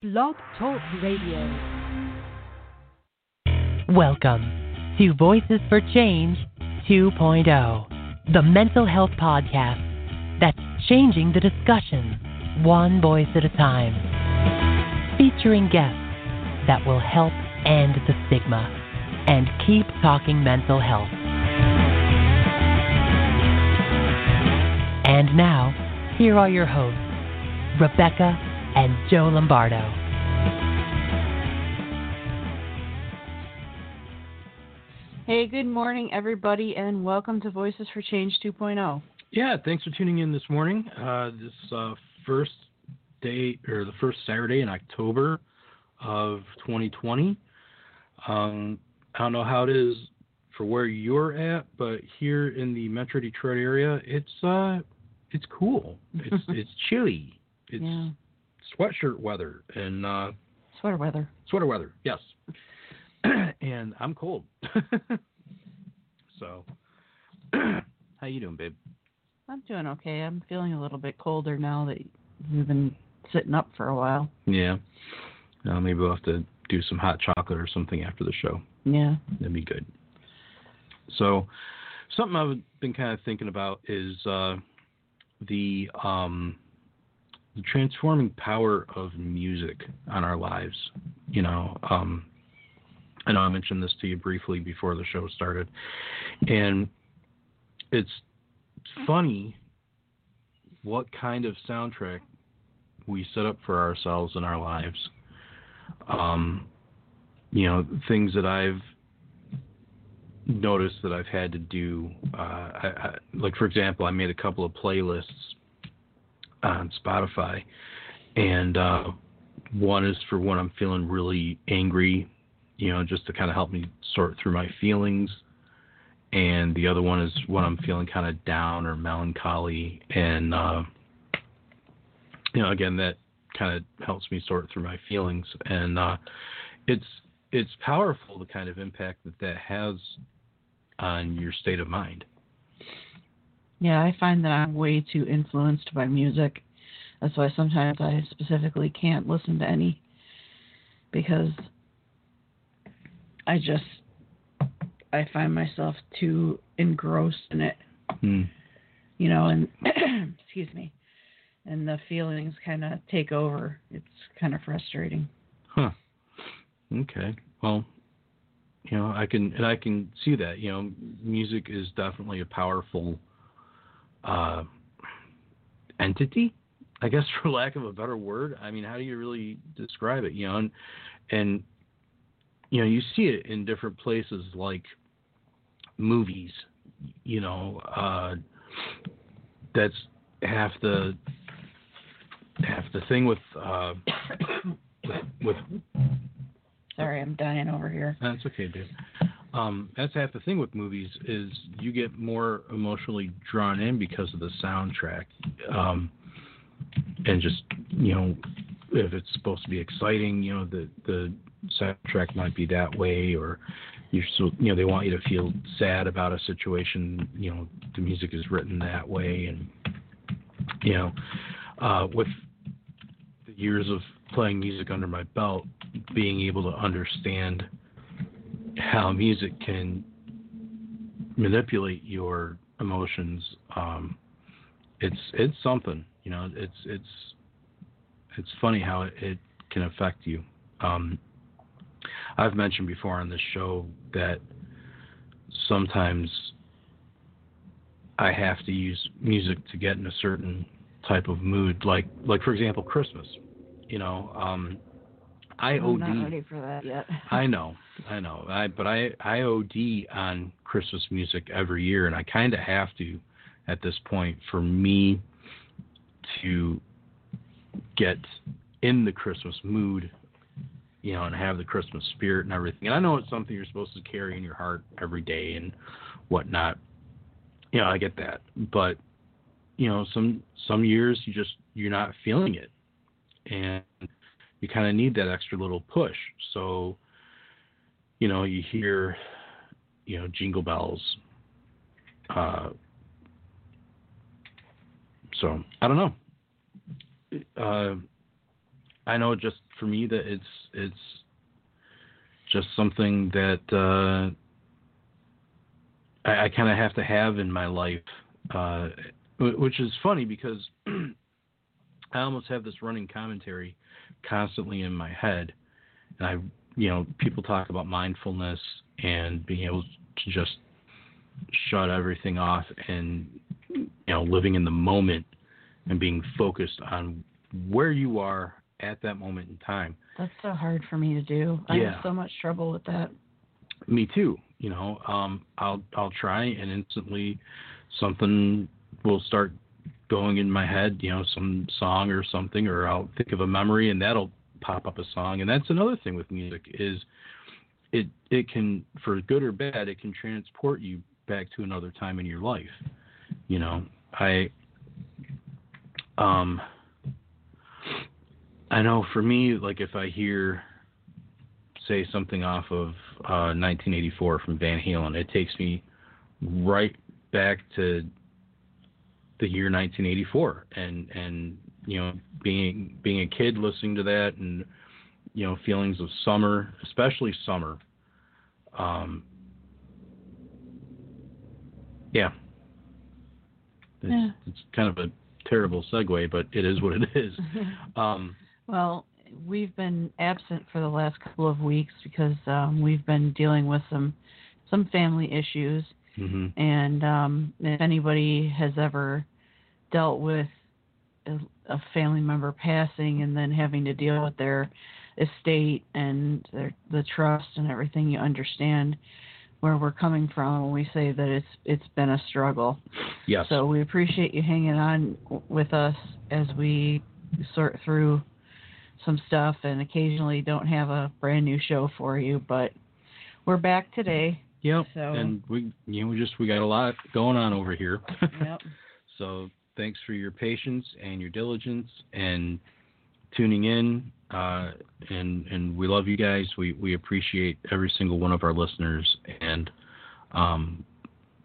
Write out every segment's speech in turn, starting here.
Blog Talk Radio. Welcome to Voices for Change 2.0, the mental health podcast that's changing the discussion one voice at a time, featuring guests that will help end the stigma and keep talking mental health. And now, here are your hosts, Rebecca and Joe Lombardo. Hey, good morning, everybody, and welcome to Voices for Change 2.0. Yeah, thanks for tuning in this morning. Uh, this uh, first day or the first Saturday in October of 2020. Um, I don't know how it is for where you're at, but here in the Metro Detroit area, it's uh, it's cool. It's it's chilly. It's yeah. Sweatshirt weather and uh, Sweater weather. sweater weather. Yes, and I'm cold. so, how you doing, babe? I'm doing okay. I'm feeling a little bit colder now that we've been sitting up for a while. Yeah. Uh, maybe we'll have to do some hot chocolate or something after the show. Yeah. That'd be good. So, something I've been kind of thinking about is uh, the um, the transforming power of music on our lives. You know, um, I know I mentioned this to you briefly before the show started, and it's funny what kind of soundtrack we set up for ourselves in our lives. Um, you know, things that I've noticed that I've had to do. Uh, I, I, like, for example, I made a couple of playlists on Spotify, and uh, one is for when I'm feeling really angry, you know, just to kind of help me sort through my feelings. And the other one is when I'm feeling kind of down or melancholy, and uh, you know, again, that kind of helps me sort through my feelings. And uh, it's it's powerful the kind of impact that that has on your state of mind. Yeah, I find that I'm way too influenced by music. That's why sometimes I specifically can't listen to any because I just I find myself too engrossed in it, Hmm. you know, and excuse me. And the feelings kind of take over. It's kind of frustrating. Huh. Okay. Well, you know, I can and I can see that. You know, music is definitely a powerful uh, entity, I guess, for lack of a better word. I mean, how do you really describe it? You know, and, and you know, you see it in different places like movies. You know, uh, that's half the half the thing with uh, with, with Sorry, I'm dying over here. that's okay, dude. Um, that's half the thing with movies is you get more emotionally drawn in because of the soundtrack, um, and just you know if it's supposed to be exciting, you know the the soundtrack might be that way, or you're so you know they want you to feel sad about a situation, you know the music is written that way, and you know uh, with the years of playing music under my belt, being able to understand how music can manipulate your emotions um, it's it's something you know it's it's it's funny how it, it can affect you um, I've mentioned before on this show that sometimes I have to use music to get in a certain type of mood like like for example Christmas you know um, I I'm OD not ready for that yet. I know, I know. I but I I OD on Christmas music every year, and I kind of have to at this point for me to get in the Christmas mood, you know, and have the Christmas spirit and everything. And I know it's something you're supposed to carry in your heart every day and whatnot. You know, I get that, but you know, some some years you just you're not feeling it, and you kind of need that extra little push. So, you know, you hear, you know, jingle bells. Uh, so I don't know. Uh, I know just for me that it's it's just something that uh, I, I kind of have to have in my life, uh, which is funny because I almost have this running commentary constantly in my head, and I, you know, people talk about mindfulness and being able to just shut everything off and you know living in the moment and being focused on where you are at that moment in time. That's so hard for me to do. I Yeah. have so much trouble with that. Me too. You know, um, I'll I'll try and instantly something will start going in my head. You know, some song or something, or I'll think of a memory and that'll pop up a song. And that's another thing with music is it it can for good or bad it can transport you back to another time in your life. You know, I um I know for me like if I hear say something off of uh, 1984 from Van Halen, it takes me right back to the year 1984, and and you know being being a kid listening to that, and you know feelings of summer, especially summer. Um, yeah, it's, Yeah. it's kind of a terrible segue, but it is what it is. Um, Well, we've been absent for the last couple of weeks because um, we've been dealing with some some family issues. mhm. And um, if anybody has ever dealt with a, family member passing and then having to deal with their estate and their, the trust and everything, you understand where we're coming from when we say that it's it's been a struggle. Yes. So we appreciate you hanging on with us as we sort through some stuff and occasionally don't have a brand new show for you, but we're back today. Yep. So- And we, you know, we just we got a lot going on over here. Yep. so thanks for your patience and your diligence and tuning in. Uh, and and we love you guys. We we appreciate every single one of our listeners. And um,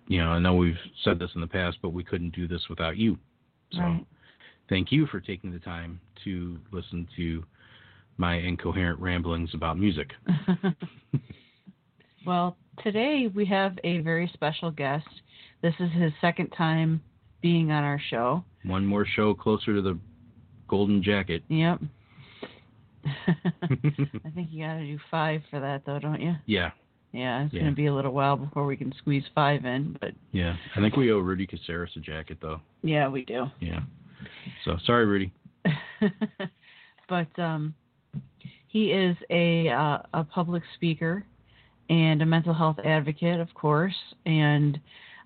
you know, I know we've said this in the past, but we couldn't do this without you. So Right. thank you for taking the time to listen to my incoherent ramblings about music. well, today we have a very special guest. This is his second time being on our show. One more show closer to the golden jacket. Yep. I think you got to do five for that, though, don't you? yeah, Yeah, it's Yeah. going to be a little while before we can squeeze five in, but yeah. I think we owe Rudy Caceres a jacket, though. yeah, we do. Yeah. So sorry, Rudy. but um, he is a uh, a public speaker and a mental health advocate, of course, and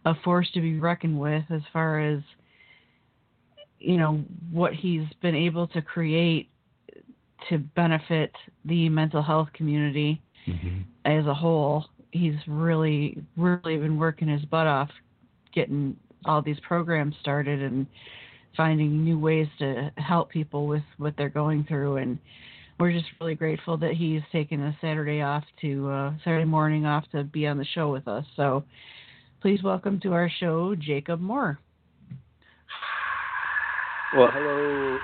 a force to be reckoned with as far as you know what he's been able to create to benefit the mental health community hmm as a whole. He's really, really been working his butt off getting all these programs started and finding new ways to help people with what they're going through. And we're just really grateful that he's taken a Saturday off to, uh, Saturday morning off to be on the show with us. So please welcome to our show, Jacob Moore. Well, hello.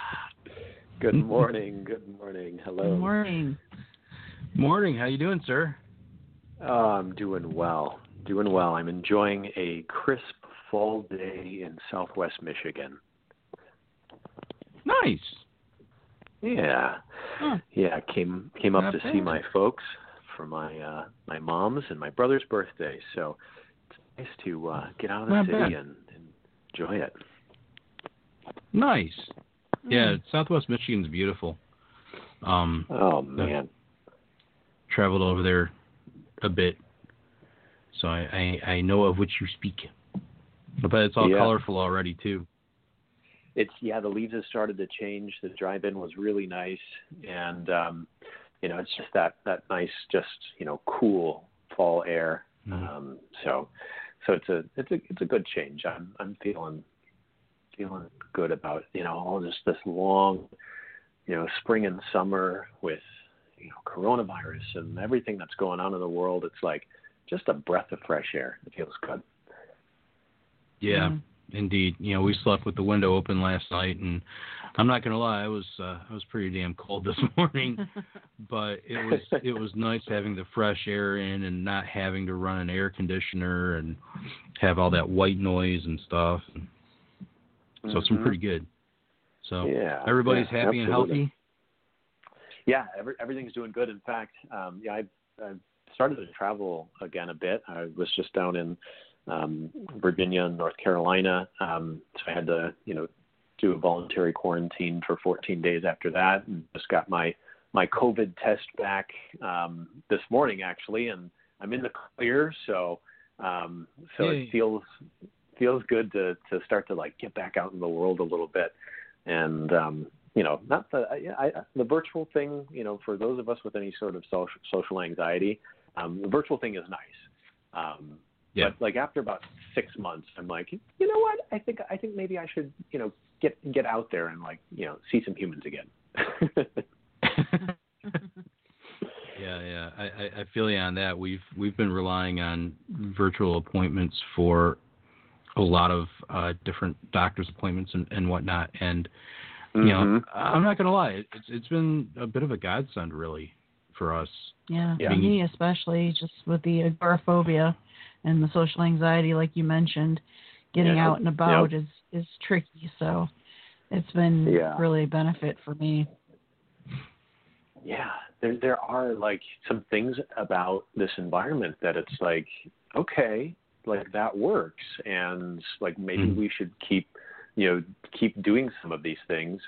good morning. Good morning. Hello. Good morning. Morning. How you doing, sir? Oh, I'm doing well. Doing well. I'm enjoying a crisp fall day in Southwest Michigan. Nice. Yeah. Hmm. Yeah. Came came up Not to bad. see my folks for my uh my mom's and my brother's birthday. So it's nice to uh get out of the Not city and, and enjoy it. Nice. Yeah, Hmm. Southwest Michigan's beautiful. Um, Oh man. traveled over there a bit, so I, I, I know of which you speak. But it's all Yeah. colorful already too. it's yeah the leaves have started to change the drive-in was really nice and um you know it's just that that nice just you know cool fall air. Mhm. um so so it's a it's a it's a good change. I'm i'm feeling feeling good about you know all this this long you know spring and summer with you know coronavirus and everything that's going on in the world. It's like just a breath of fresh air. It feels good. Yeah, Mm. Indeed. You know, we slept with the window open last night, and I'm not gonna lie, I was uh, I was pretty damn cold this morning, but it was it was nice having the fresh air in and not having to run an air conditioner and have all that white noise and stuff. So it's been Mhm. pretty good. So Yeah, everybody's yeah, happy and healthy. Yeah, every, everything's doing good. In fact, um, yeah, I, I started to travel again a bit. I was just down in um, Virginia and North Carolina, um, so I had to, you know, do a voluntary quarantine for 14 days after that, and just got my my COVID test back um, this morning actually, and I'm in the clear. So, um, so Yay. it feels feels good to to start to like get back out in the world a little bit, and um, you know, not the I, I, the virtual thing. You know, for those of us with any sort of social social anxiety, um, the virtual thing is nice. Um, Yeah. But like after about six months, I'm like, you know what? I think I think maybe I should you know get get out there and like you know see some humans again. Yeah, yeah, I, I, I feel you on that. We've we've been relying on virtual appointments for a lot of uh, different doctor's appointments and, and whatnot. And you know, Mm-hmm. I'm not gonna lie, it's it's been a bit of a godsend really for us. Yeah, Yeah. for me especially, just with the agoraphobia and the social anxiety, like you mentioned, getting Yeah. out and about is is tricky. So it's been Yeah. really a benefit for me. yeah there there are like some things about this environment that it's like okay like that works and like maybe Mhm. we should keep you know keep doing some of these things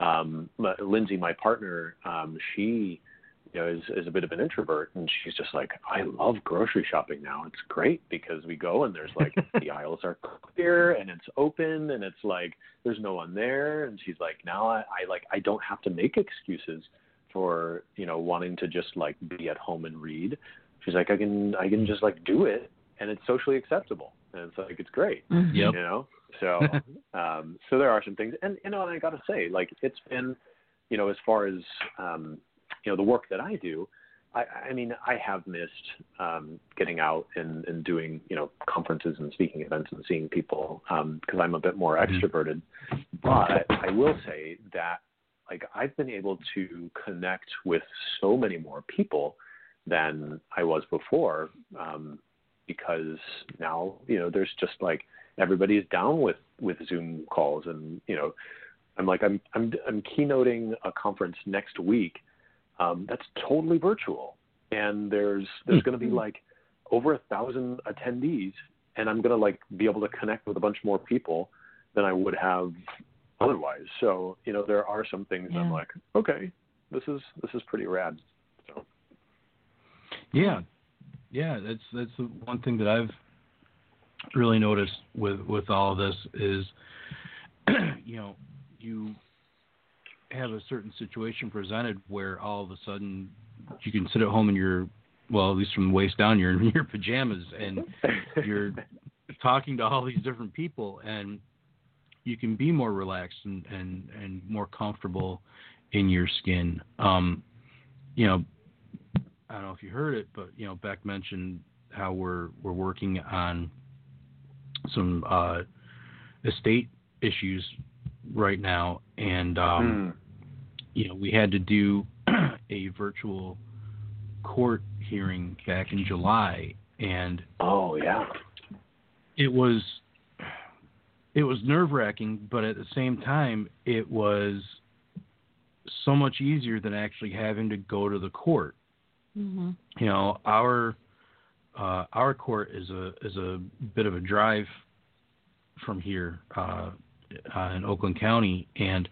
um my- lindsay my partner um she you know is is a bit of an introvert and she's just like i love grocery shopping now it's great because we go and there's like the aisles are clear and it's open and it's like there's no one there and she's like now i, I like i don't have to make excuses for you know wanting to just like be at home and read she's like i can i can just like do it and it's socially acceptable and it's like it's great Mhm. Yep. you know so um so there are some things and you know and i got to say like it's been you know as far as um you know the work that i do i i mean i have missed um getting out and and doing you know conferences and speaking events and seeing people um because i'm a bit more Mhm. extroverted but i will say that like i've been able to connect with so many more people than i was before um because now you know there's just like everybody's down with with Zoom calls and you know I'm like I'm I'm I'm keynoting a conference next week um, that's totally virtual. And there's there's going to be like over a thousand attendees and I'm going to like be able to connect with a bunch more people than I would have otherwise. So you know there are some things I'm like okay this is this is pretty rad. So. Yeah, yeah. That's that's the one thing that I've really noticed with with all of this is, you know, you have a certain situation presented where all of a sudden you can sit at home in your well, at least from the waist down, you're in your pajamas and you're talking to all these different people and you can be more relaxed and and and more comfortable in your skin. Um you know i don't know if you heard it but you know beck mentioned how we're we're working on some uh estate issues right now and um you know we had to do a virtual court hearing back in july and oh yeah it was it was nerve wracking, but at the same time, it was so much easier than actually having to go to the court. Mhm. You know, our uh, our court is a is a bit of a drive from here uh, uh, in Oakland County, and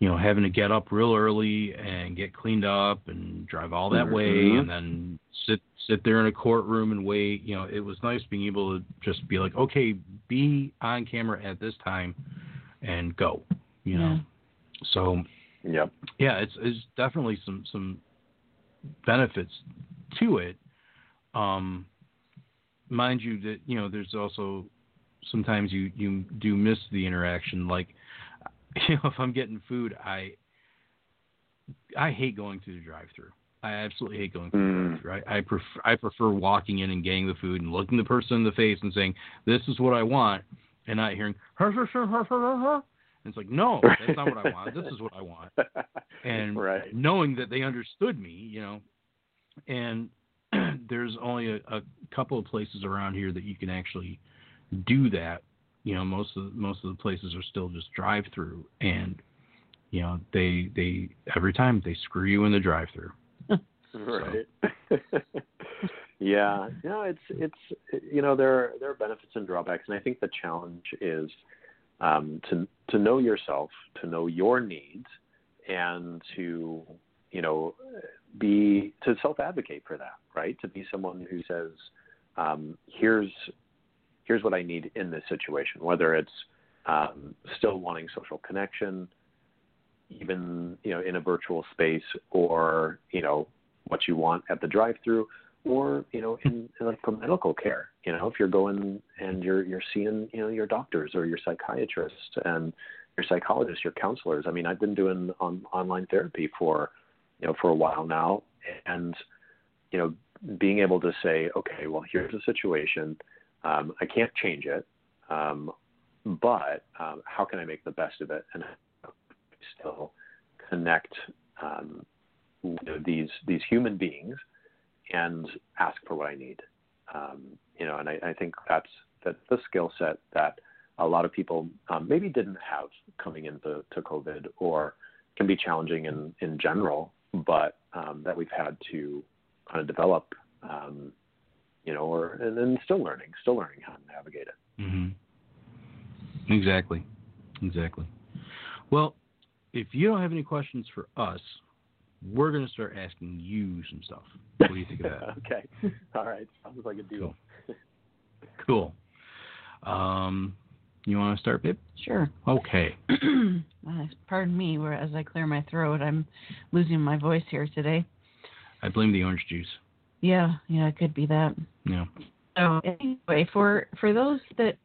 you know, having to get up real early and get cleaned up and drive all that way, Mhm. and then sit sit there in a courtroom and wait. You know, it was nice being able to just be like, okay, be on camera at this time, and go. You know, so yeah, yeah, it's it's definitely some some benefits to it. Um, mind you that you know there's also sometimes you you do miss the interaction. Like you know, if I'm getting food, I I hate going through the drive-through. I absolutely hate going through the Mm. drive-through. I, I prefer I prefer walking in and getting the food and looking the person in the face and saying, "This is what I want," and not hearing her, her, her, her, her, her. And it's like, no, that's not what I want. This is what I want. And right. knowing that they understood me, you know, and there's only a, a couple of places around here that you can actually do that. You know, most of most of the places are still just drive through, and you know they they every time they screw you in the drive through. Right. yeah. No, it's it's you know there there are benefits and drawbacks, and I think the challenge is um, to to know yourself, to know your needs, and to you know be to self advocate for that, right? To be someone who says, um, here's here's what I need in this situation, whether it's um, still wanting social connection, even you know in a virtual space, or you know what you want at the drive-through, or you know in, in like for medical care. You know if you're going and you're you're seeing you know your doctors or your psychiatrists and your psychologists, your counselors. I mean, I've been doing on, online therapy for you know for a while now, and you know being able to say, okay, well here's the situation. Um, I can't change it, um, but um, how can I make the best of it and still connect um, these these human beings and ask for what I need. Um, you know, and I, I think that's that's the skill set that a lot of people um, maybe didn't have coming into to COVID or can be challenging in, in general, but that we've had to kind of develop, you know, or and then still learning, still learning how to navigate it. Mm-hmm. Exactly, exactly. Well, if you don't have any questions for us, we're going to start asking you some stuff. What do you think of that? okay. All right. Sounds like a deal. Cool. cool. Um, you want to start, babe? Sure. Okay. Uh, pardon me, where as I clear my throat, I'm losing my voice here today. I blame the orange juice. Yeah, yeah, it could be that. Yeah. So anyway, for for those that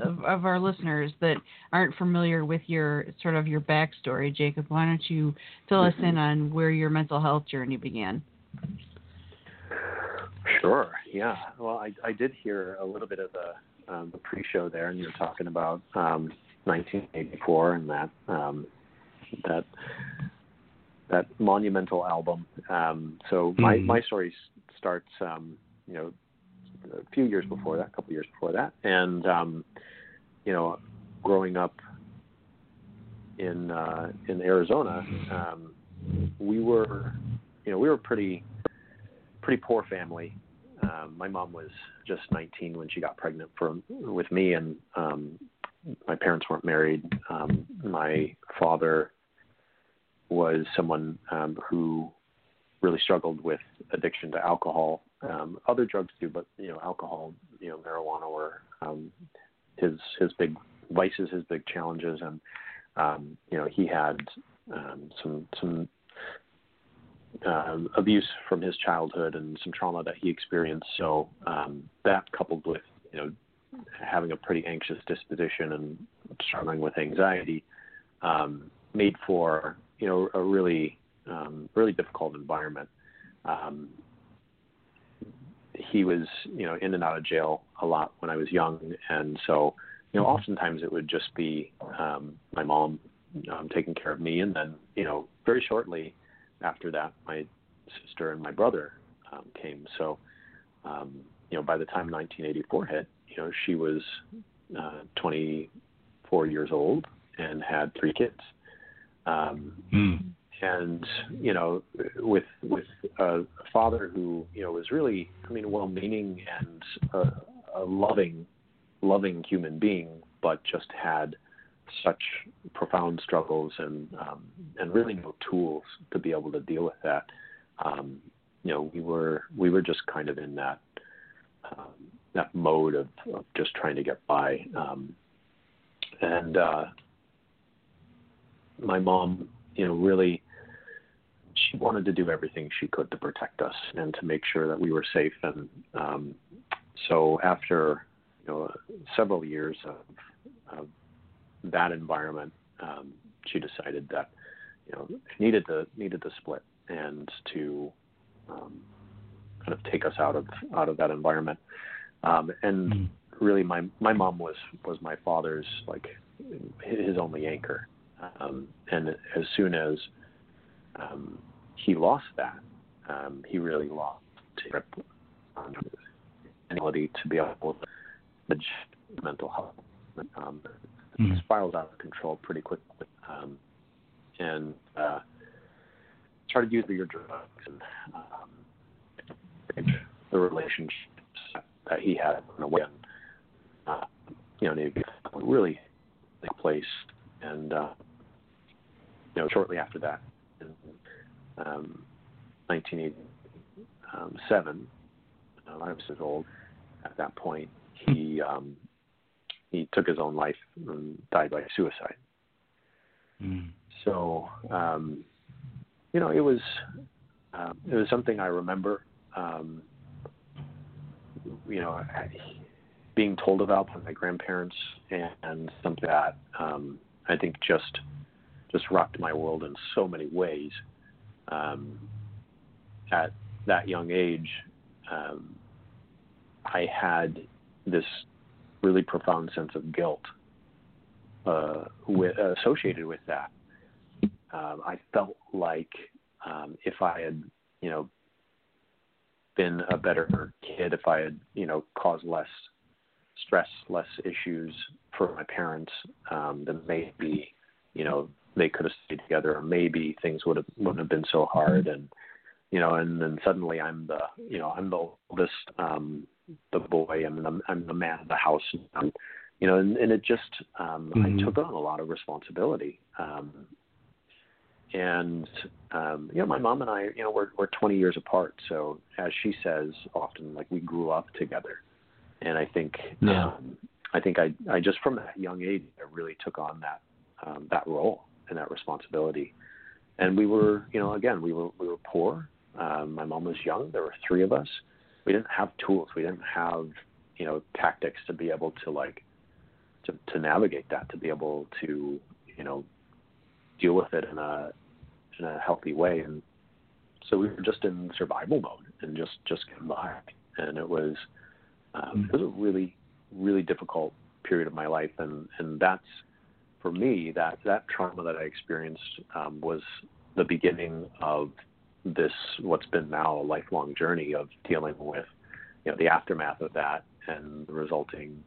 of, of our listeners that aren't familiar with your sort of your backstory, Jacob, why don't you fill us in on where your mental health journey began? Sure. Yeah. Well, I, I did hear a little bit of the, um, the pre-show there, and you were talking about um, 1984 and that um, that that monumental album. Um, so my Mhm. my story s- starts, um, you know, a few years before that, a couple years before that, and um, you know, growing up in uh, in Arizona, um, we were, you know, we were pretty pretty poor family. Um, my mom was just 19 when she got pregnant for with me, and um, my parents weren't married. Um, my father was someone um, who really struggled with addiction to alcohol, um, other drugs too, but you know, alcohol, you know, marijuana were um, his his big vices, his big challenges, and um, you know, he had um, some some uh, abuse from his childhood and some trauma that he experienced. So um, that coupled with you know having a pretty anxious disposition and struggling with anxiety um, made for you know a really um, really difficult environment. Um, he was you know in and out of jail a lot when I was young, and so you know oftentimes it would just be um, my mom um, taking care of me, and then you know very shortly after that my sister and my brother um, came. So um, you know by the time 1984 hit, you know she was uh, 24 years old and had three kids. Um, Mm. And you know with with a father who you know was really I mean well-meaning and a, a loving loving human being, but just had such profound struggles and um, and really no tools to be able to deal with that. Um, you know, we were we were just kind of in that um, that mode of, of just trying to get by. Um, and uh, my mom, you know, really she wanted to do everything she could to protect us and to make sure that we were safe. And um, so after you know several years of, of that environment, um, she decided that you know she needed to needed to split and to um, kind of take us out of out of that environment. Um, and Mm. really my my mom was was my father's like his only anchor, um, and as soon as um, he lost that, um, he really lost his ability to be able to manage mental health. Um, Mhm. It spiraled out of control pretty quickly, um, and uh, started using your drugs and um, the relationships that he had in a way, and, uh, you know, really take place. And uh, you know, shortly after that, um, 1987, uh, I was old at that point. He um, he took his own life and died by suicide. Mm. So, um, you know, it was um, it was something I remember. Um, you know, I- being told about by my grandparents, and, and something that um, I think just just rocked my world in so many ways. Um, at that young age, um, I had this really profound sense of guilt uh, with, associated with that. Um, I felt like um, if I had, you know, been a better kid, if I had, you know, caused less stress, less issues for my parents, um, then maybe, you know, they could have stayed together, or maybe things would have wouldn't have been so hard. And you know, and then suddenly I'm the, you know, I'm the oldest, um, the boy, I'm the, I'm the man of the house, um, you know, and, and it just, um, Mhm. I took on a lot of responsibility. Um, and um, you know, my mom and I, you know, we're we're 20 years apart. So as she says often, like we grew up together, and I think, Yeah. um, I think I I just from that young age, I really took on that um, that role and that responsibility. And we were, you know, again, we were we were poor. Um, my mom was young. There were three of us. We didn't have tools. We didn't have, you know, tactics to be able to like to to navigate that, to be able to, you know, deal with it in a in a healthy way. And so we were just in survival mode and just just getting by. And it was um, it was a really really difficult period of my life. And and that's for me that that trauma that I experienced um, was the beginning of this what's been now a lifelong journey of dealing with you know the aftermath of that and the resulting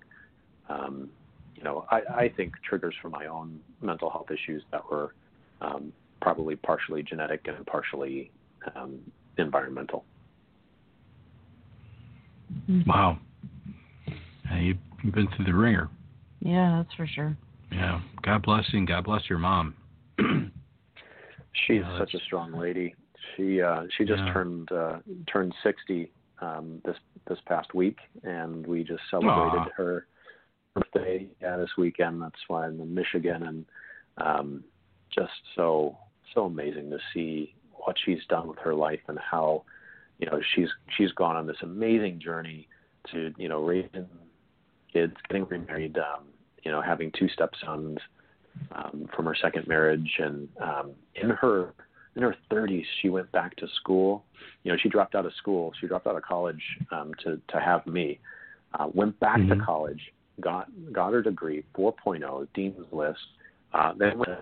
um, you know I, I think triggers for my own mental health issues that were um, probably partially genetic and partially um, environmental. Wow. Yeah, you've you've been through the ringer. Yeah, that's for sure. Yeah. God bless you and God bless your mom. She's Yeah, such a strong lady. She uh, she just Yeah. turned uh, turned sixty um, this this past week, and we just celebrated Aw. her birthday yeah, this weekend. That's why I'm in Michigan, and um, just so so amazing to see what she's done with her life and how you know she's she's gone on this amazing journey to you know raising kids, getting remarried, um, you know having two stepsons um, from her second marriage, and um, in her in her 30s, she went back to school. You know, she dropped out of school. She dropped out of college um, to to have me. Uh, went back to Mhm. college, got got her degree, 4.0, dean's list. Uh, then went,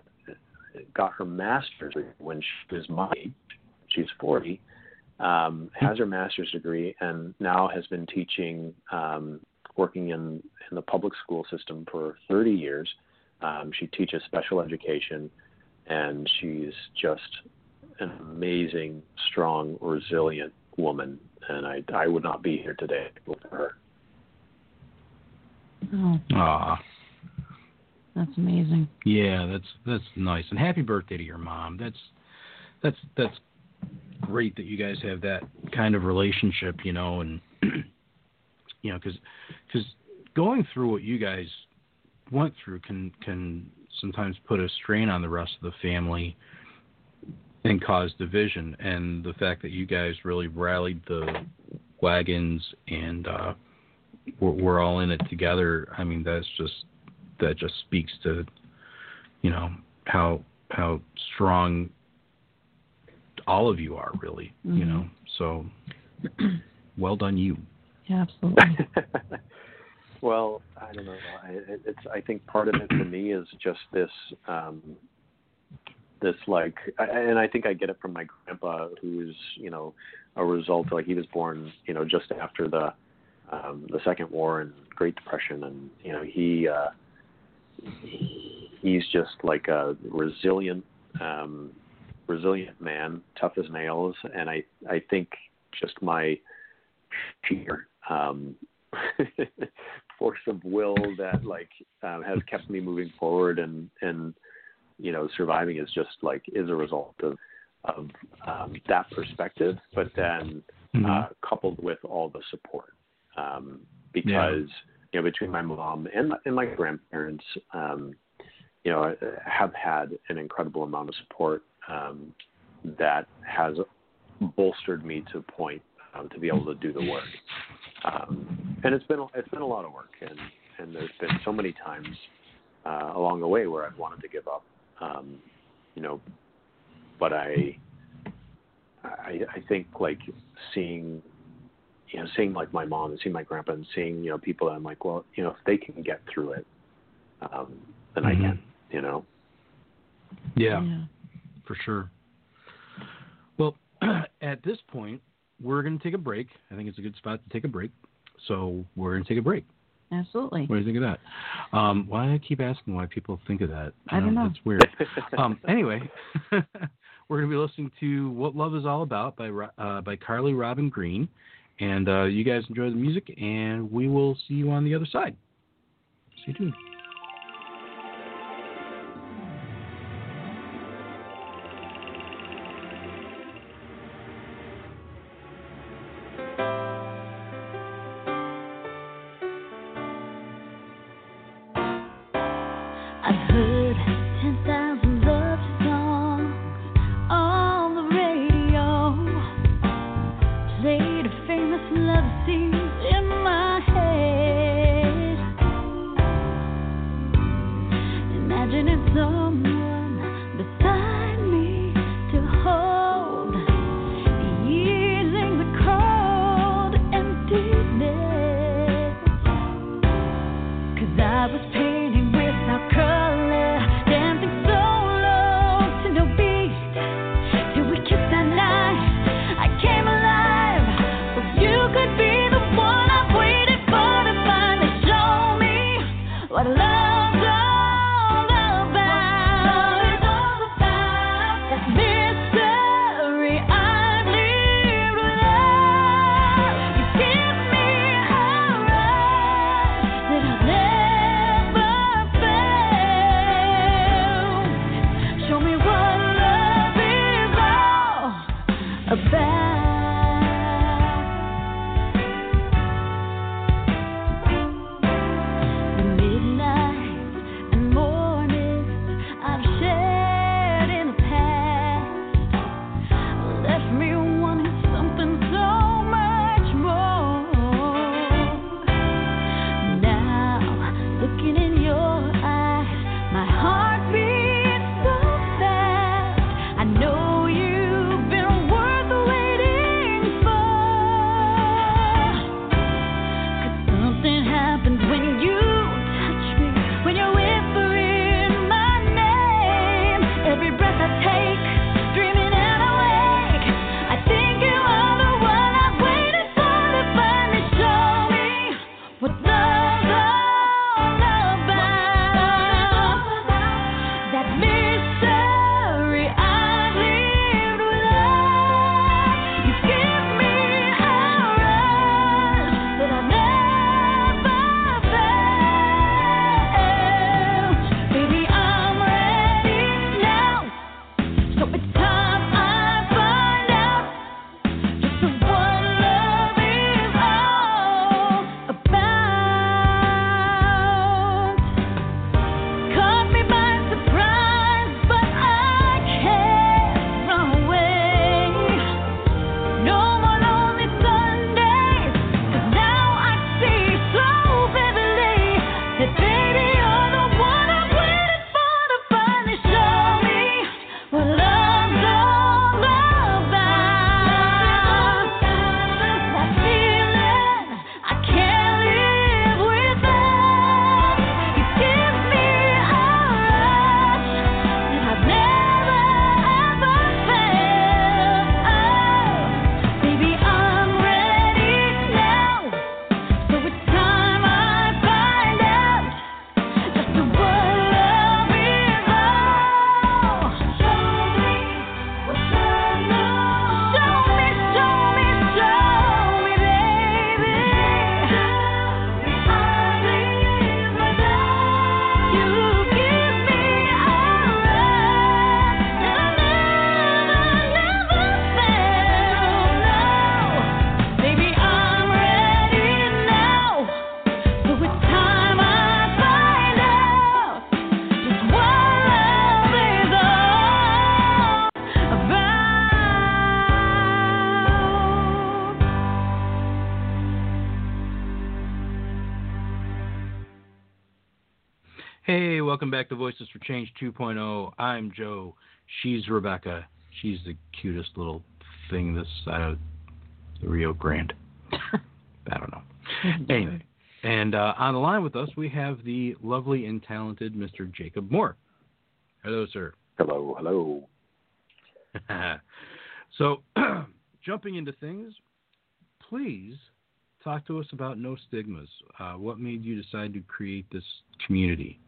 got her master's when she was my age. She's 40. Um, has her master's degree and now has been teaching, um, working in in the public school system for 30 years. Um, she teaches special education, and she's just an amazing, strong, resilient woman. And I, I would not be here today without her. Oh, Aw. that's amazing. Yeah, that's that's nice. And happy birthday to your mom. That's that's that's great that you guys have that kind of relationship, you know, and you know, because because going through what you guys went through can can sometimes put a strain on the rest of the family and cause division. And the fact that you guys really rallied the wagons and uh, we're, we're all in it together. I mean, that's just that just speaks to you know how how strong all of you are really you Mhm. know so well done you Yeah, absolutely. Well, I don't know. I, it's. I think part of it for me is just this. um this like, I- and I think I get it from my grandpa, who's you know a result like he was born you know just after the um the Second War and Great Depression, and you know he uh he, he's just like a resilient um resilient man, tough as nails, and I I think just my sheer um, force of will that like um, has kept me moving forward and and you know surviving is just like is a result of of um, that perspective, but then Mhm. uh, coupled with all the support um, because you know between my mom and my, and my grandparents um, you know I- have had an incredible amount of support um, that has bolstered me to a point um, to be able to do the work um, and it's been a- it's been a lot of work and and there's been so many times uh, along the way where I've wanted to give up um, you know but I I, I think like seeing you know seeing like my mom and seeing my grandpa and seeing you know people that I'm like well you know if they can get through it um, then I Mhm. can you know yeah. for sure. Well, at this point, we're going to take a break. I think it's a good spot to take a break. So we're going to take a break. Absolutely. What do you think of that? Um, why do I keep asking why people think of that? I don't know. It's weird. um, anyway, we're going to be listening to "What Love Is All About" by uh, by Carly Robin Green, and uh, you guys enjoy the music, and we will see you on the other side. Stay tuned. Back to Voices for Change 2.0. I'm Joe. She's Rebecca. She's the cutest little thing this side of the Rio Grande. I don't know. Anyway, and uh, on the line with us, we have the lovely and talented Mr. Jacob Moore. Hello, sir. Hello, hello. so, jumping into things, please talk to us about No Stigmas. Uh, what made you decide to create this community?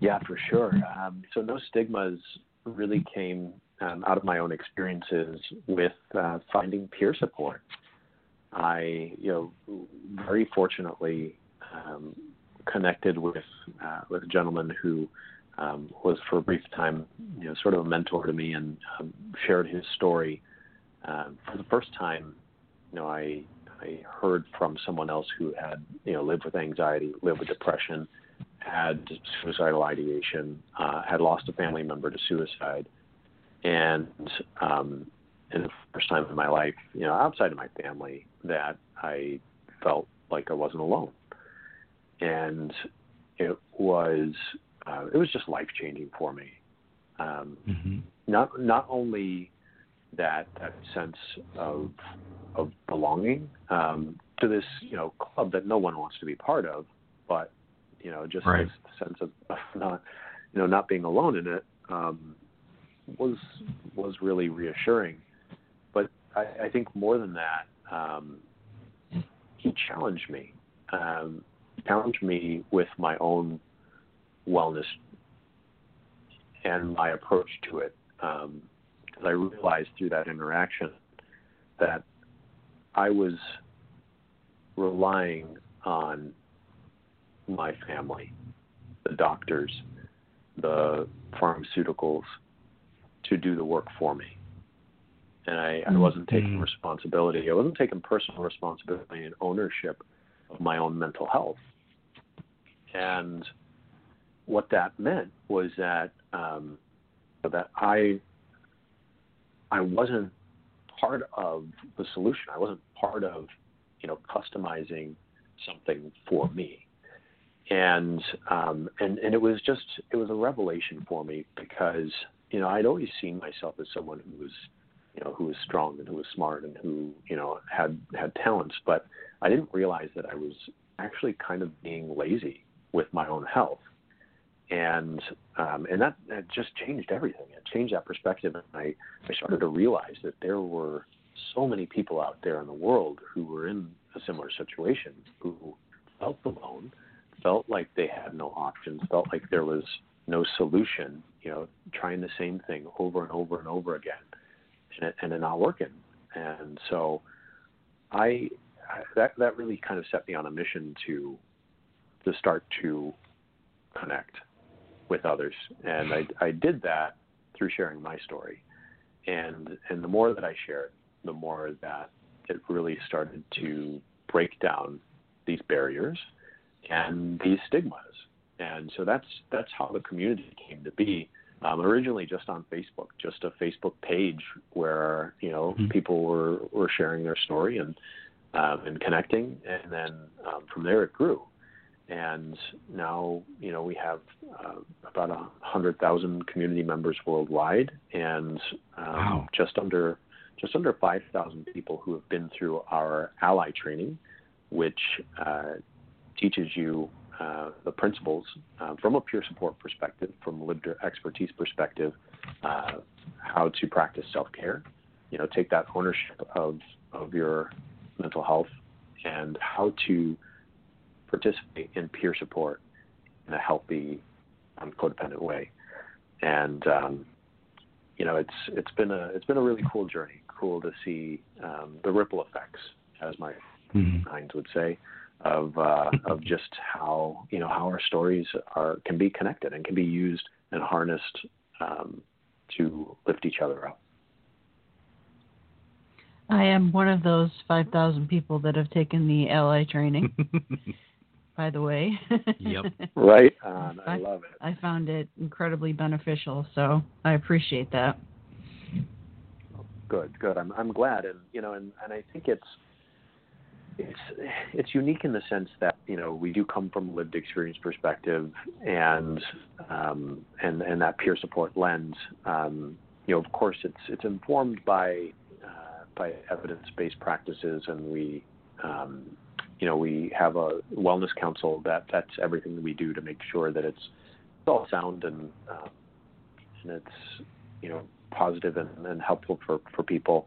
Yeah, for sure. Um, so No Stigmas really came um, out of my own experiences with uh, finding peer support. I, you know, very fortunately um, connected with uh, with a gentleman who um, was for a brief time, you know, sort of a mentor to me and um, shared his story. Um, for the first time, you know, I I heard from someone else who had, you know, lived with anxiety, lived with depression, had suicidal ideation, uh, had lost a family member to suicide, and um, in the first time in my life, you know, outside of my family, that I felt like I wasn't alone, and it was uh, it was just life changing for me. Um, mm-hmm. Not not only that that sense of of belonging um, to this you know club that no one wants to be part of, but you know just right. this sense of not you know not being alone in it um, was was really reassuring. But I, I think more than that, um, he challenged me, um, challenged me with my own wellness and my approach to it. Because um, I realized through that interaction that I was relying on my family, the doctors, the pharmaceuticals to do the work for me. And I, I wasn't taking Mm-hmm. responsibility. I wasn't taking personal responsibility and ownership of my own mental health. And what that meant was that um, that I I wasn't part of the solution. I wasn't part of you know customizing something for me. And um, and and it was just it was a revelation for me because you know I'd always seen myself as someone who was you know who was strong and who was smart and who you know had had talents, but I didn't realize that I was actually kind of being lazy with my own health. And um, and that, that just changed everything. It changed that perspective, and I I started to realize that there were so many people out there in the world who were in a similar situation, who felt alone, felt like they had no options, felt like there was no solution. You know, trying the same thing over and over and over again, and it, and it not working. And so, I that that really kind of set me on a mission to to start to connect with others, and I, I did that through sharing my story, and and the more that I shared, the more that it really started to break down these barriers and these stigmas, and so that's that's how the community came to be. Um, originally, just on Facebook, just a Facebook page where you know Mhm. people were were sharing their story and um, and connecting, and then um, from there it grew and now you know we have uh, about a hundred thousand community members worldwide, and um, Wow. just under just under five thousand people who have been through our ally training, which uh, teaches you uh, the principles uh, from a peer support perspective, from a lived expertise perspective, uh, how to practice self care. You know, take that ownership of of your mental health and how to participate in peer support in a healthy, um, codependent way. And um, you know, it's it's been a it's been a really cool journey. Cool to see um, the ripple effects, as my minds would say, of uh, of just how you know how our stories are can be connected and can be used and harnessed um, to lift each other up. I am one of those 5,000 people that have taken the ally training, by the way. Yep. Right on. I I- love it. I found it incredibly beneficial, so I appreciate that. Good, good. I'm I'm glad, and you know, and and I think it's it's it's unique in the sense that you know we do come from a lived experience perspective and um, and and that peer support lens. Um, you know, of course, it's it's informed by uh, by evidence based practices, and we um, you know we have a wellness council that that's everything that we do to make sure that it's, it's all sound and uh, and it's you know positive and, and helpful for for people.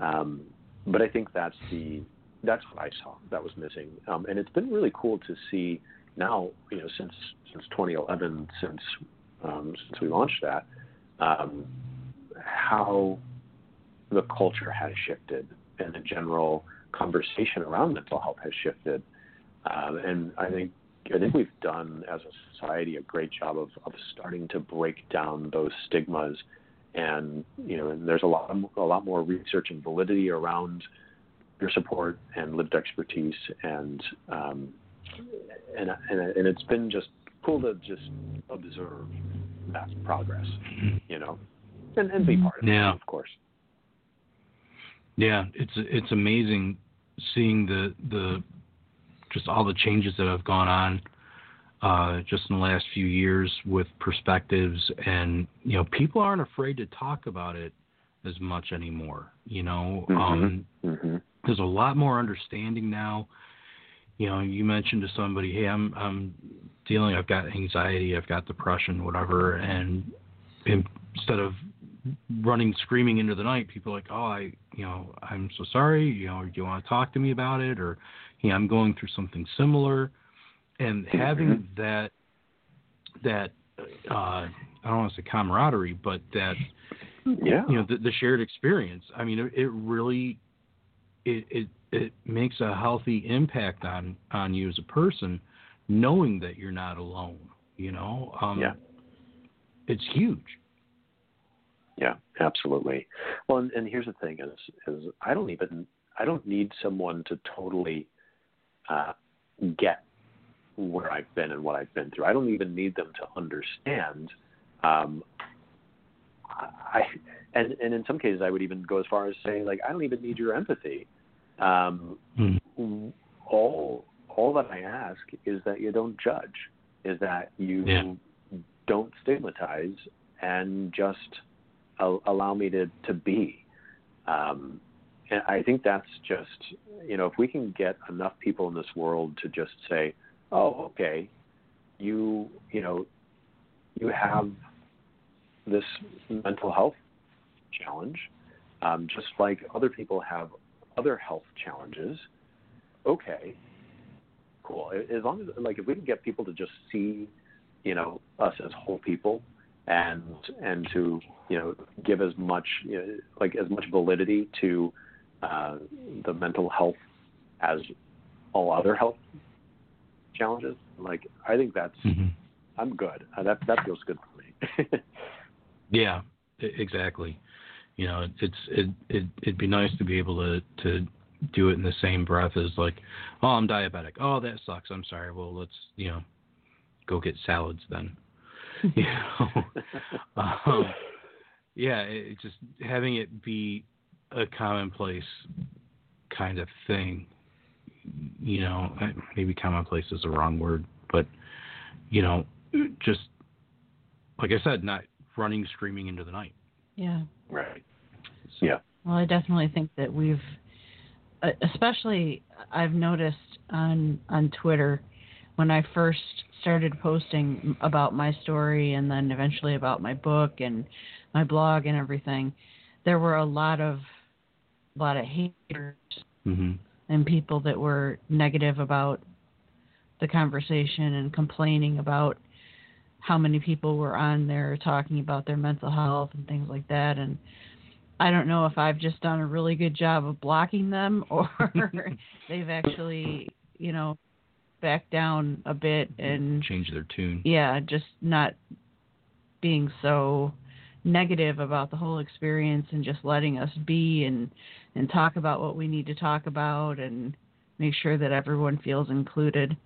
Um, but I think that's the that's what I saw that was missing, um, and it's been really cool to see now. You know, since since 2011, since um, since we launched that, um, how the culture has shifted and the general conversation around mental health has shifted. Um, and I think I think we've done as a society a great job of, of starting to break down those stigmas. And you know, and there's a lot of, a lot more research and validity around peer support and lived expertise, and um, and and and it's been just cool to just observe that progress, you know, and and be part of Yeah. it, of course. Yeah, it's it's amazing seeing the the just all the changes that have gone on uh, just in the last few years with perspectives, and you know, people aren't afraid to talk about it as much anymore. You know, um, hmm there's a lot more understanding now. You know, you mentioned to somebody, "Hey, I'm I'm dealing. I've got anxiety. I've got depression, whatever," and instead of running screaming into the night, people are like, "Oh, I, you know, I'm so sorry. You know, do you want to talk to me about it?" Or, "Hey, I'm going through something similar," and having that that uh, I don't want to say camaraderie, but that Yeah. you know the, the shared experience i mean it, it really it, it it makes a healthy impact on on you as a person knowing that you're not alone you know um Yeah. it's huge Yeah, absolutely. Well, and, and here's the thing: is is I don't even I don't need someone to totally uh, get where I've been and what I've been through. I don't even need them to understand. Um, I and and in some cases, I would even go as far as saying like I don't even need your empathy. Um, Mhm. all all that I ask is that you don't judge, is that you Yeah. don't stigmatize and just a- allow me to to be. Um, and I think that's just you know if we can get enough people in this world to just say, oh okay, you you know you have this mental health challenge, um, just like other people have other health challenges. Okay, cool. As long as like if we can get people to just see, you know, us as whole people, and and to you know give as much you know, like as much validity to uh, the mental health as all other health challenges. Like I think that's Mhm. I'm good. Uh, that that feels good for me. yeah exactly you know it's it, it it'd be nice to be able to to do it in the same breath as like oh i'm diabetic oh that sucks i'm sorry well let's you know go get salads then you know um, yeah, it, just having it be a commonplace kind of thing. You know, maybe commonplace is the wrong word, but you know, just like I said, not running screaming into the night. Yeah. Right. Yeah. Well, I definitely think that we've, uh, especially I've noticed on on Twitter when I first started posting about my story and then eventually about my book and my blog and everything, there were a lot of a lot of haters hmm and people that were negative about the conversation and complaining about how many people were on there talking about their mental health and things like that and I don't know if I've just done a really good job of blocking them or they've actually, you know, backed down a bit and Change their tune. yeah, just not being so negative about the whole experience and just letting us be and and talk about what we need to talk about and make sure that everyone feels included.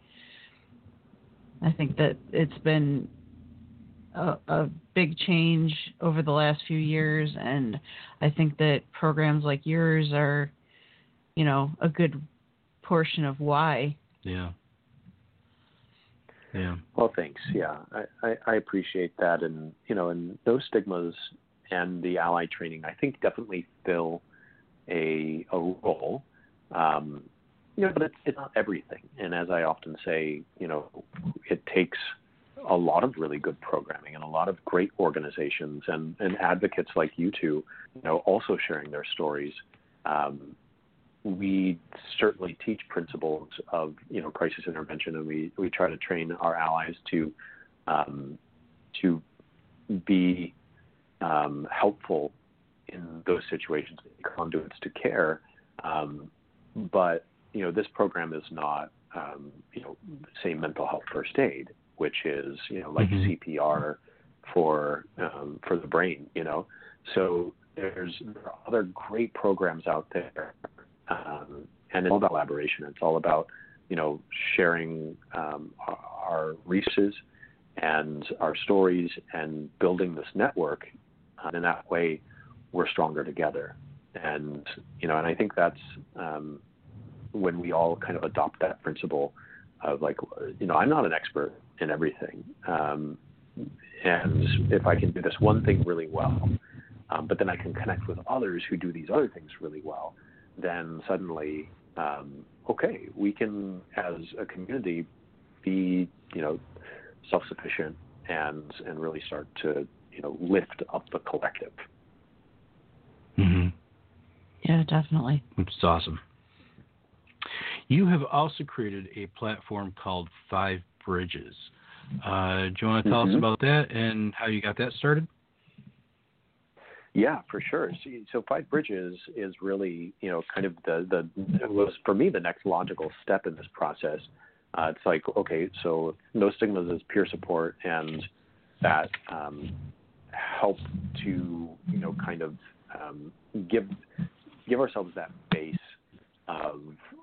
I think that it's been a, a big change over the last few years and I think that programs like yours are you know a good portion of why. Yeah. Yeah. Well, thanks. Yeah, I, I, I appreciate that, and you know, and those stigmas and the ally training, I think, definitely fill a a role. Um, you know, but it's it's not everything. And as I often say, you know, it takes a lot of really good programming and a lot of great organizations and, and advocates like you two, you know, also sharing their stories. Um, we certainly teach principles of you know crisis intervention, and we, we try to train our allies to um, to be um, helpful in those situations, conduits to care. Um, but you know, this program is not um, you know say mental health first aid, which is you know like Mhm. CPR for um, for the brain. You know, so there's there are other great programs out there, um, and it's all about collaboration. It's all about you know sharing um, our, our resources and our stories and building this network. And in that way, we're stronger together. And you know, and I think that's um, when we all kind of adopt that principle of like, you know, I'm not an expert in everything, um, and if I can do this one thing really well, um, but then I can connect with others who do these other things really well, then suddenly, um, okay, we can, as a community, be, you know, self-sufficient and and really start to, you know, lift up the collective. hmm Yeah, definitely. Which is awesome. You have also created a platform called Five Bridges. Uh, do you want to tell us Mhm. about that and how you got that started? Yeah, for sure. See, so Five Bridges is really, you know, kind of the the was for me the next logical step in this process. Uh, it's like, okay, so no stigmas is peer support, and that um, to, you know, kind of um, give give ourselves that base of,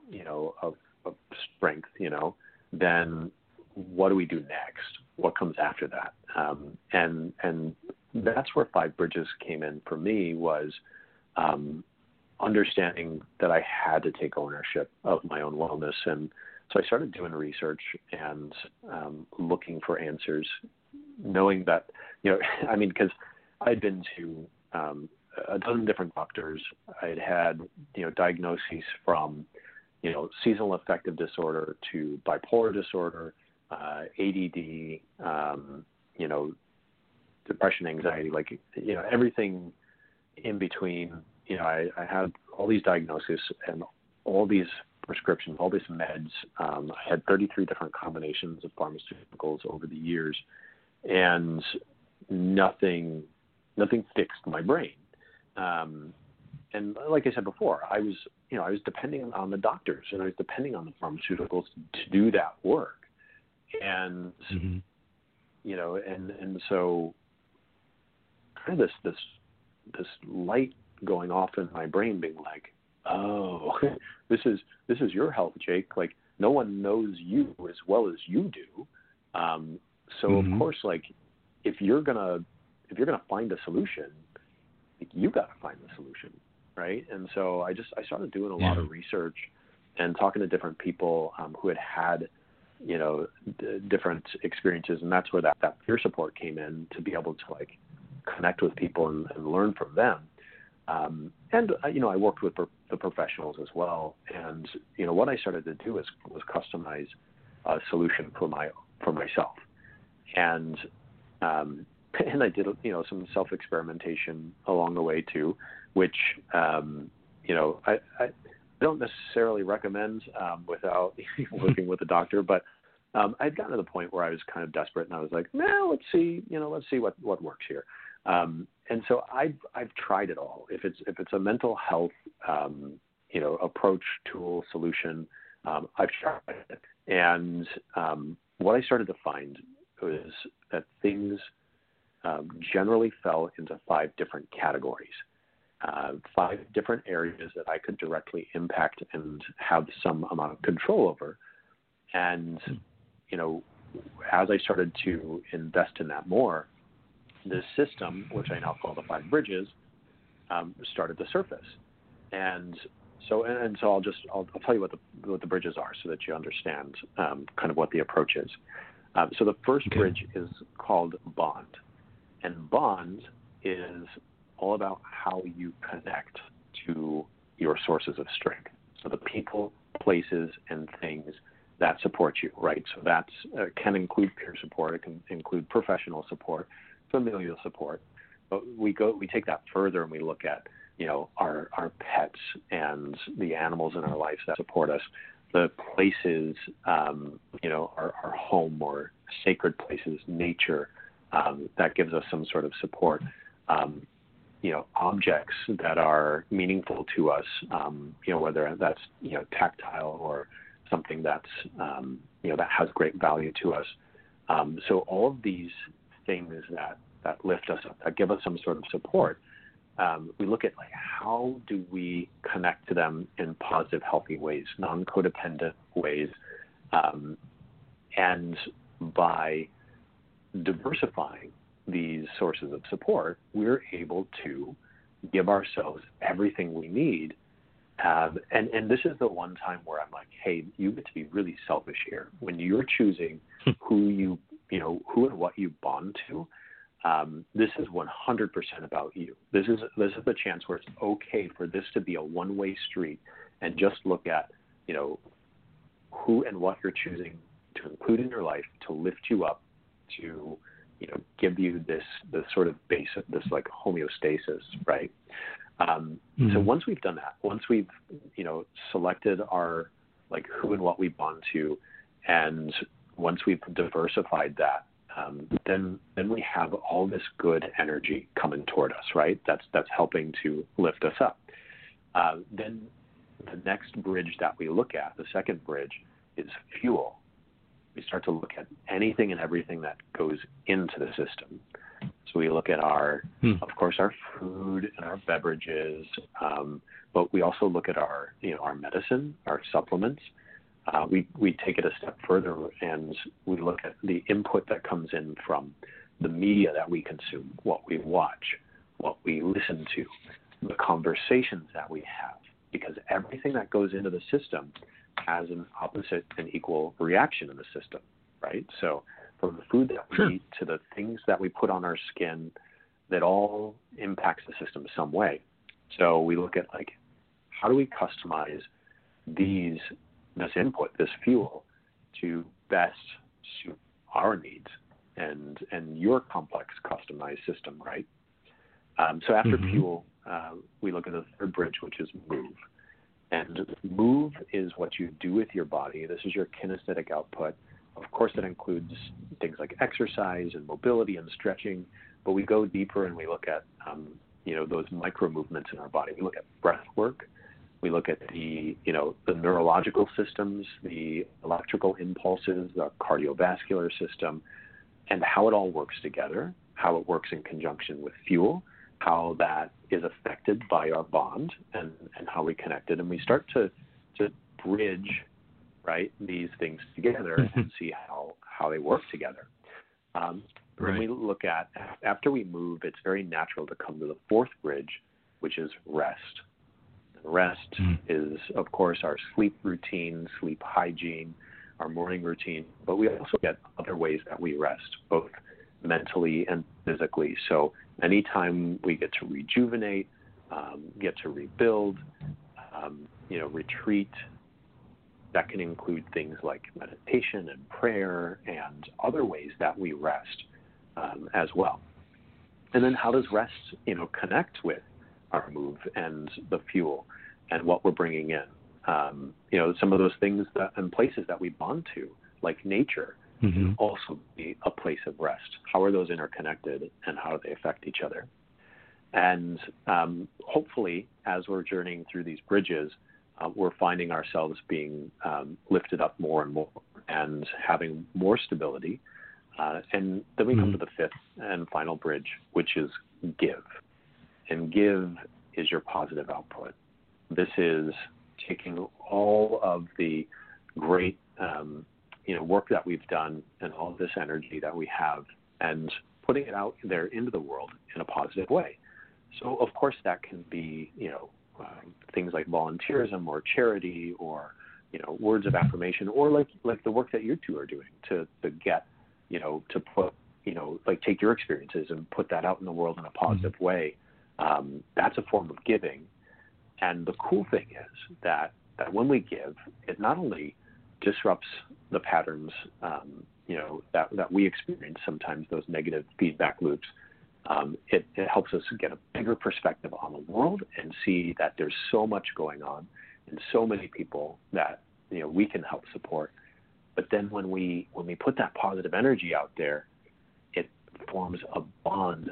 you know, of, of strength, you know. Then what do we do next? What comes after that? Um, and and that's where Five Bridges came in for me was um, understanding that I had to take ownership of my own wellness, and so I started doing research and um, looking for answers, knowing that you know, I mean, because I'd been to um, a dozen different doctors, I'd had you know diagnoses from you know seasonal affective disorder to bipolar disorder, uh, ADD, um, you know depression, anxiety, like you know everything in between. You know, I, I had all these diagnoses and all these prescriptions, all these meds. Um, I had 33 different combinations of pharmaceuticals over the years, and nothing, nothing fixed my brain. Um, and like I said before, I was, you know, I was depending on the doctors and I was depending on the pharmaceuticals to do that work. And Mm-hmm. you know, and and so kind of this this this light going off in my brain, being like, oh, this is this is your health, Jake. Like no one knows you as well as you do. Um, so Mhm. of course, like if you're gonna if you're gonna find a solution, like, you got to find the solution, right? And so I just I started doing a lot of research and talking to different people um, who had had you know d- different experiences, and that's where that that peer support came in to be able to like connect with people and, and learn from them. Um, and uh, you know, I worked with the professionals as well. And you know, what I started to do was was customize a solution for my for myself. And um, and I did you know some self experimentation along the way too, which um, you know I, I don't necessarily recommend um, without working with a doctor, but um, I'd gotten to the point where I was kind of desperate, and I was like, "No, let's see, you know, let's see what what works here." Um, and so I've I've tried it all. If it's if it's a mental health, um, you know, approach, tool, solution, um, I've tried it. And um, what I started to find was that things um, generally fell into five different categories uh, five different areas that I could directly impact and have some amount of control over. And, you know, as I started to invest in that more, this system, which I now call the five bridges, um, started to surface. And So and, and so I'll just I'll, I'll, tell you what the what the bridges are so that you understand um, kind of what the approach is. Um, so the first okay. bridge is called bond, and bond is all about how you connect to your sources of strength. So the people, places, and things that support you, right? So that uh, can include peer support, it can include professional support, familial support. But we go, we take that further and we look at, you know, our our pets and the animals in our lives that support us, the places, um, you know, our, our home or sacred places, nature, um, that gives us some sort of support. Um, you know, objects that are meaningful to us, um, you know, whether that's you know tactile or something that's um, you know that has great value to us. Um, so all of these things that that lift us up, that give us some sort of support, um, we look at like how do we connect to them in positive, healthy ways, non-codependent ways, um, and by diversifying these sources of support, we're able to give ourselves everything we need um, and and this is the one time where I'm like, hey, you get to be really selfish here when you're choosing hmm. who you you know who and what you bond to. Um, this is 100% about you. This is this is the chance where it's okay for this to be a one-way street, and just look at you know who and what you're choosing to include in your life to lift you up, to you know give you this this sort of base this like homeostasis, right? Um, mm-hmm. So once we've done that, once we've you know selected our like who and what we bond to, and once we've diversified that, um, then then we have all this good energy coming toward us, right? That's that's helping to lift us up. Uh, then the next bridge that we look at, the second bridge, is fuel. We start to look at anything and everything that goes into the system. So we look at our, hmm. of course, our food and our beverages, um, but we also look at our, you know, our medicine, our supplements. Uh, we we take it a step further and we look at the input that comes in from the media that we consume, what we watch, what we listen to, the conversations that we have, because everything that goes into the system has an opposite and equal reaction in the system, right? So from the food that we sure. eat to the things that we put on our skin that all impacts the system some way. So we look at like how do we customize these this input, this fuel, to best suit our needs and and your complex customized system, right? Um, so after mm-hmm. fuel, uh, we look at the third bridge, which is move. And move is what you do with your body. This is your kinesthetic output. Of course, that includes things like exercise and mobility and stretching, but we go deeper and we look at um, you know those micro movements in our body. We look at breath work. We look at the you know the neurological systems, the electrical impulses, the cardiovascular system, and how it all works together. How it works in conjunction with fuel. How that is affected by our bond and, and how we connect it. And we start to to bridge right these things together mm-hmm. and see how how they work together. Um, right. When we look at after we move, it's very natural to come to the fourth bridge, which is rest. Rest mm. is, of course, our sleep routine, sleep hygiene, our morning routine, but we also get other ways that we rest, both mentally and physically. So anytime we get to rejuvenate, um, get to rebuild, um, you know, retreat, that can include things like meditation and prayer and other ways that we rest um, as well. And then how does rest, you know, connect with our move and the fuel and what we're bringing in? Um, you know, some of those things that, and places that we bond to, like nature, mm-hmm. can also be a place of rest. How are those interconnected and how do they affect each other? And um, hopefully, as we're journeying through these bridges, uh, we're finding ourselves being um, lifted up more and more and having more stability. Uh, and then we mm-hmm. come to the fifth and final bridge, which is give. And give is your positive output. This is taking all of the great um, you know work that we've done and all of this energy that we have and putting it out there into the world in a positive way. So of course that can be you know um, things like volunteerism or charity or you know words of affirmation or like like the work that you two are doing to to get you know to put you know like take your experiences and put that out in the world in a positive mm-hmm. way um, that's a form of giving and the cool thing is that that when we give it not only disrupts the patterns um, you know that that we experience sometimes those negative feedback loops um, it, it helps us get a bigger perspective on the world and see that there's so much going on and so many people that you know we can help support. But then when we when we put that positive energy out there, it forms a bond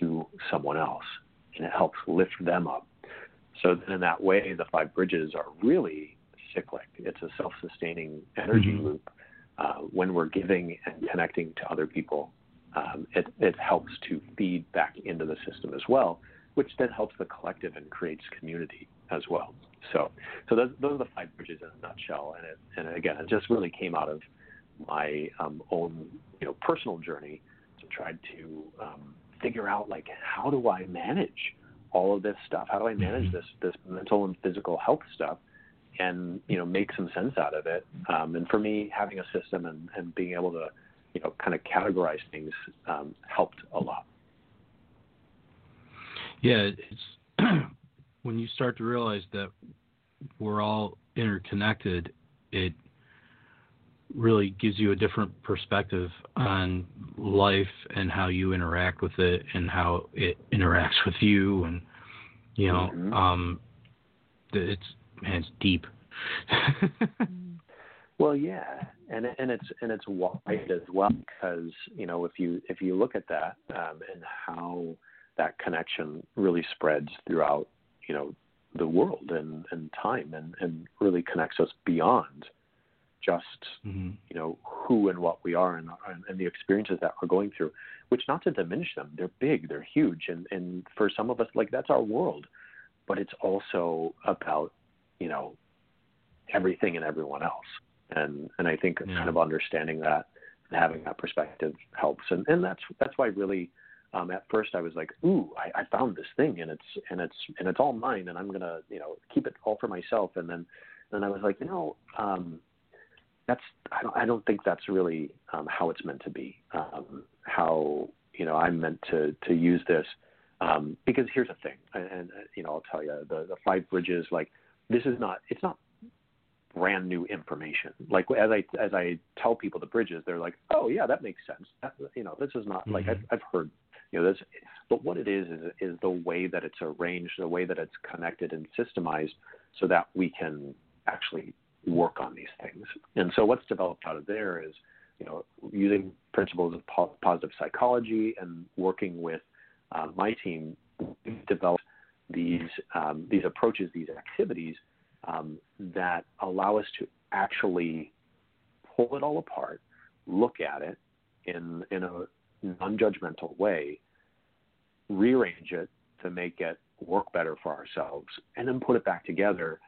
to someone else and it helps lift them up. So then in that way, the five bridges are really cyclic. It's a self-sustaining energy mm-hmm. loop. Uh, when we're giving and connecting to other people, um, it, it helps to feed back into the system as well, which then helps the collective and creates community as well. So, so those, those are the five bridges in a nutshell. And, it, and again, it just really came out of my um, own, you know, personal journey to try to um, figure out like how do I manage all of this stuff? How do I manage mm-hmm. this this mental and physical health stuff? And you know, make some sense out of it. Um, and for me, having a system and, and being able to, you know, kind of categorize things um, helped a lot. Yeah, it's when you start to realize that we're all interconnected, it really gives you a different perspective on life and how you interact with it and how it interacts with you and you know mm-hmm. um it's man it's deep well yeah and and it's and it's wide as well because you know if you if you look at that um and how that connection really spreads throughout you know the world and, and time and, and really connects us beyond just mm-hmm. you know who and what we are and, and the experiences that we're going through which not to diminish them they're big they're huge and and for some of us like that's our world but it's also about you know everything and everyone else and and I think yeah. kind of understanding that and having that perspective helps and and that's that's why really um, at first I was like, ooh, I, I found this thing and it's and it's and it's all mine and I'm gonna you know keep it all for myself. And then then I was like, you know, um, that's I don't I don't think that's really um, how it's meant to be. Um, how you know I'm meant to to use this um, because here's the thing, and, and you know I'll tell you the the five bridges like this is not it's not brand new information. Like as I as I tell people the bridges, they're like, oh yeah, that makes sense. That, you know, this is not mm-hmm. like I've, I've heard you know, this, but what it is, is is the way that it's arranged, the way that it's connected and systemized, so that we can actually work on these things. And so, what's developed out of there is, you know, using principles of po- positive psychology and working with uh, my team, we've developed these um, these approaches, these activities um, that allow us to actually pull it all apart, look at it in in a non-judgmental way, rearrange it to make it work better for ourselves, and then put it back together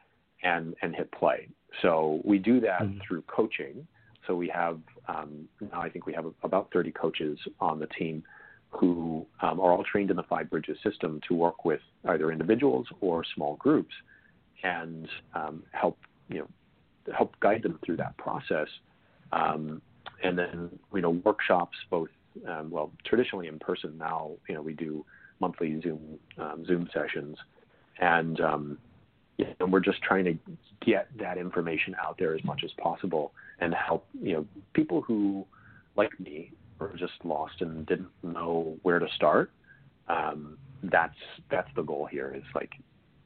and and hit play. So we do that mm-hmm. through coaching. So we have um, now I think we have about 30 coaches on the team who um, are all trained in the Five Bridges system to work with either individuals or small groups and um, help you know help guide them through that process. Um, and then you know workshops both um, well, traditionally in person. Now, you know, we do monthly Zoom um, Zoom sessions, and um, and we're just trying to get that information out there as much as possible and help you know people who, like me, were just lost and didn't know where to start. Um, that's that's the goal here. Is like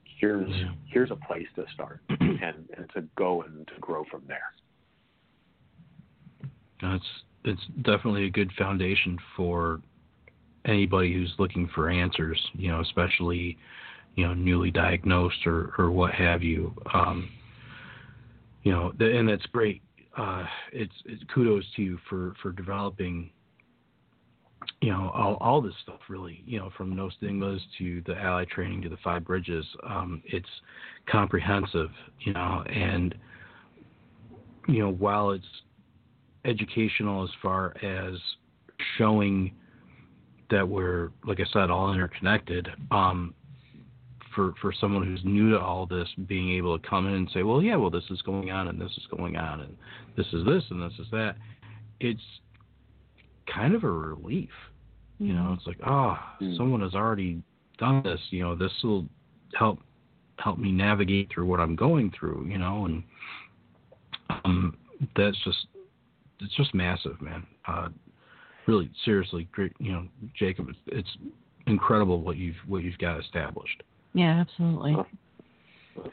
here's here's a place to start and, and to go and to grow from there. That's it's definitely a good foundation for anybody who's looking for answers, you know, especially, you know, newly diagnosed or, or what have you. Um, you know, and that's great. Uh, it's, it's kudos to you for, for developing, you know, all, all this stuff really, you know, from no stigmas to the ally training to the five bridges. Um, it's comprehensive, you know, and, you know, while it's educational as far as showing that we're, like I said, all interconnected. Um, for for someone who's new to all this, being able to come in and say, well, yeah, well, this is going on and this is going on and this is this and this is that. It's kind of a relief. You know, it's like, oh, Mm. someone has already done this. You know, this will help help me navigate through what I'm going through. You know, and um, that's just it's just massive, man. Uh, really, seriously, great. You know, Jacob, it's, it's incredible what you've what you've got established. Yeah, absolutely. Well,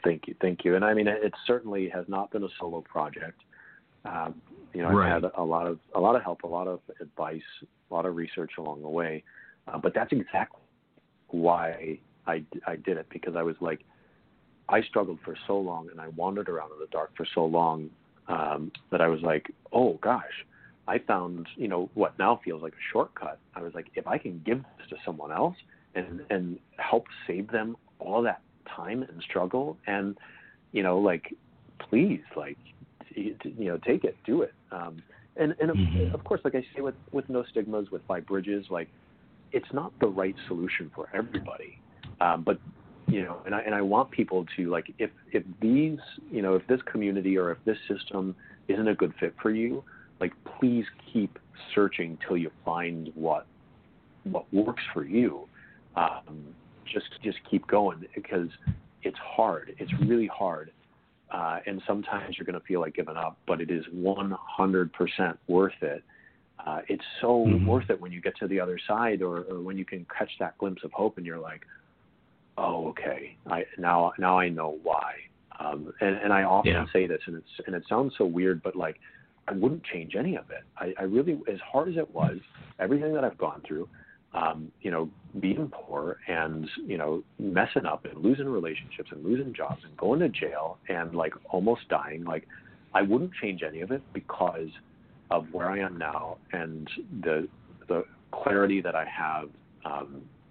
Thank you, thank you. And I mean, it, it certainly has not been a solo project. Um, you know, I've had a lot of a lot of help, a lot of advice, a lot of research along the way. Uh, but that's exactly why I I did it because I was like, I struggled for so long and I wandered around in the dark for so long um, that I was like, oh gosh, I found you know what now feels like a shortcut. I was like, if I can give this to someone else and and help save them all that time and struggle and you know like please like you know take it do it. Um and and of, Mhm. of course like i say with with no stigmas with five bridges like it's not the right solution for everybody. Um but you know and i and i want people to like if if these you know if this community or if this system isn't a good fit for you like please keep searching till you find what what works for you. Um just just keep going because it's hard. It's really hard uh, and sometimes you're going to feel like giving up, but it is 100% worth it. Uh, it's so Mhm. worth it when you get to the other side, or, or when you can catch that glimpse of hope, and you're like, "Oh, okay, I now now I know why." Um, and, and I often Yeah. say this, and it's and it sounds so weird, but like I wouldn't change any of it. I, I really, as hard as it was, everything that I've gone through, um, you know, being poor and you know messing up and losing relationships and losing jobs and going to jail and like almost dying like i wouldn't change any of it because of where i am now and the the clarity that i have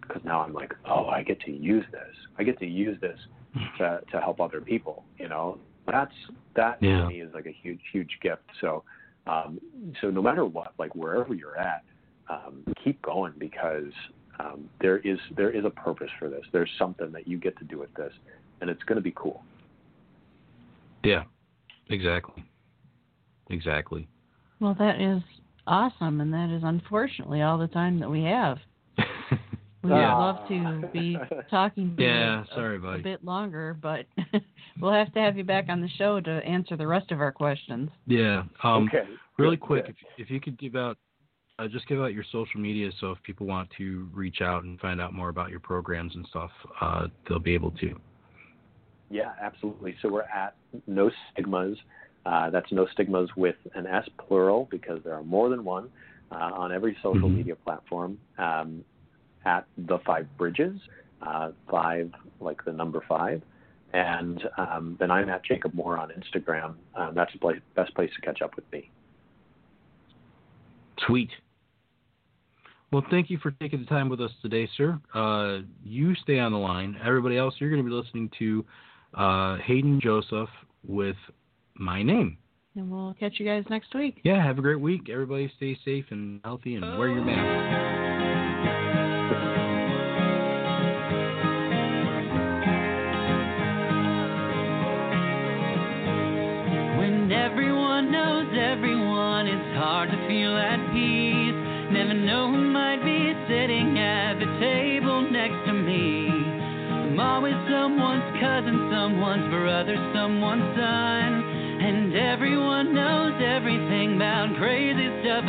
because now i'm like oh i get to use this. I get to use this to to help other people you know? That's that Yeah. to me is like a huge huge gift. So um so no matter what like wherever you're at um, keep going because um, there is there is a purpose for this. There's something that you get to do with this, and it's going to be cool. Yeah, exactly, exactly. Well, that is awesome, and that is unfortunately all the time that we have. We would Yeah. love to be talking to Yeah, you a- sorry, a, bit longer, but we'll have to have you back on the show to answer the rest of our questions. Yeah. Um, okay. Really quick, good. if if you could give out, uh, just give out your social media, so if people want to reach out and find out more about your programs and stuff, uh, they'll be able to. Yeah, absolutely. So we're at No Stigmas. Uh, that's No Stigmas with an S plural because there are more than one uh, on every social Mhm. media platform. Um, at the Five Bridges, uh, five like the number five, and um, then I'm at Jacob Moore on Instagram. Um, that's the best place to catch up with me. Sweet. Well, thank you for taking the time with us today, sir. Uh, you stay on the line. Everybody else, you're going to be listening to uh, Hayden Joseph with My Name. And we'll catch you guys next week. Yeah, have a great week. Everybody stay safe and healthy and wear your mask.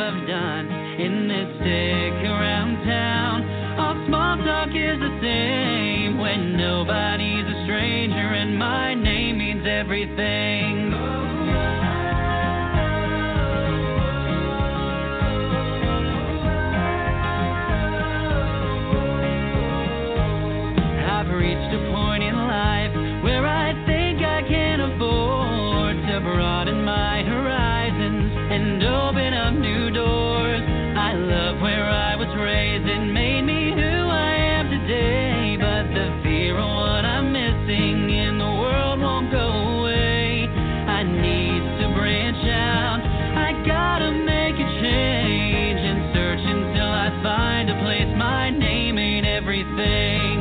I've done in this stick around town. All small talk is the same when nobody's a stranger and my name means everything. everything.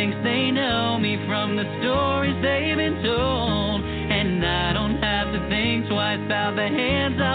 thinks they know me from the stories they've been told. And I don't have to think twice about the hands I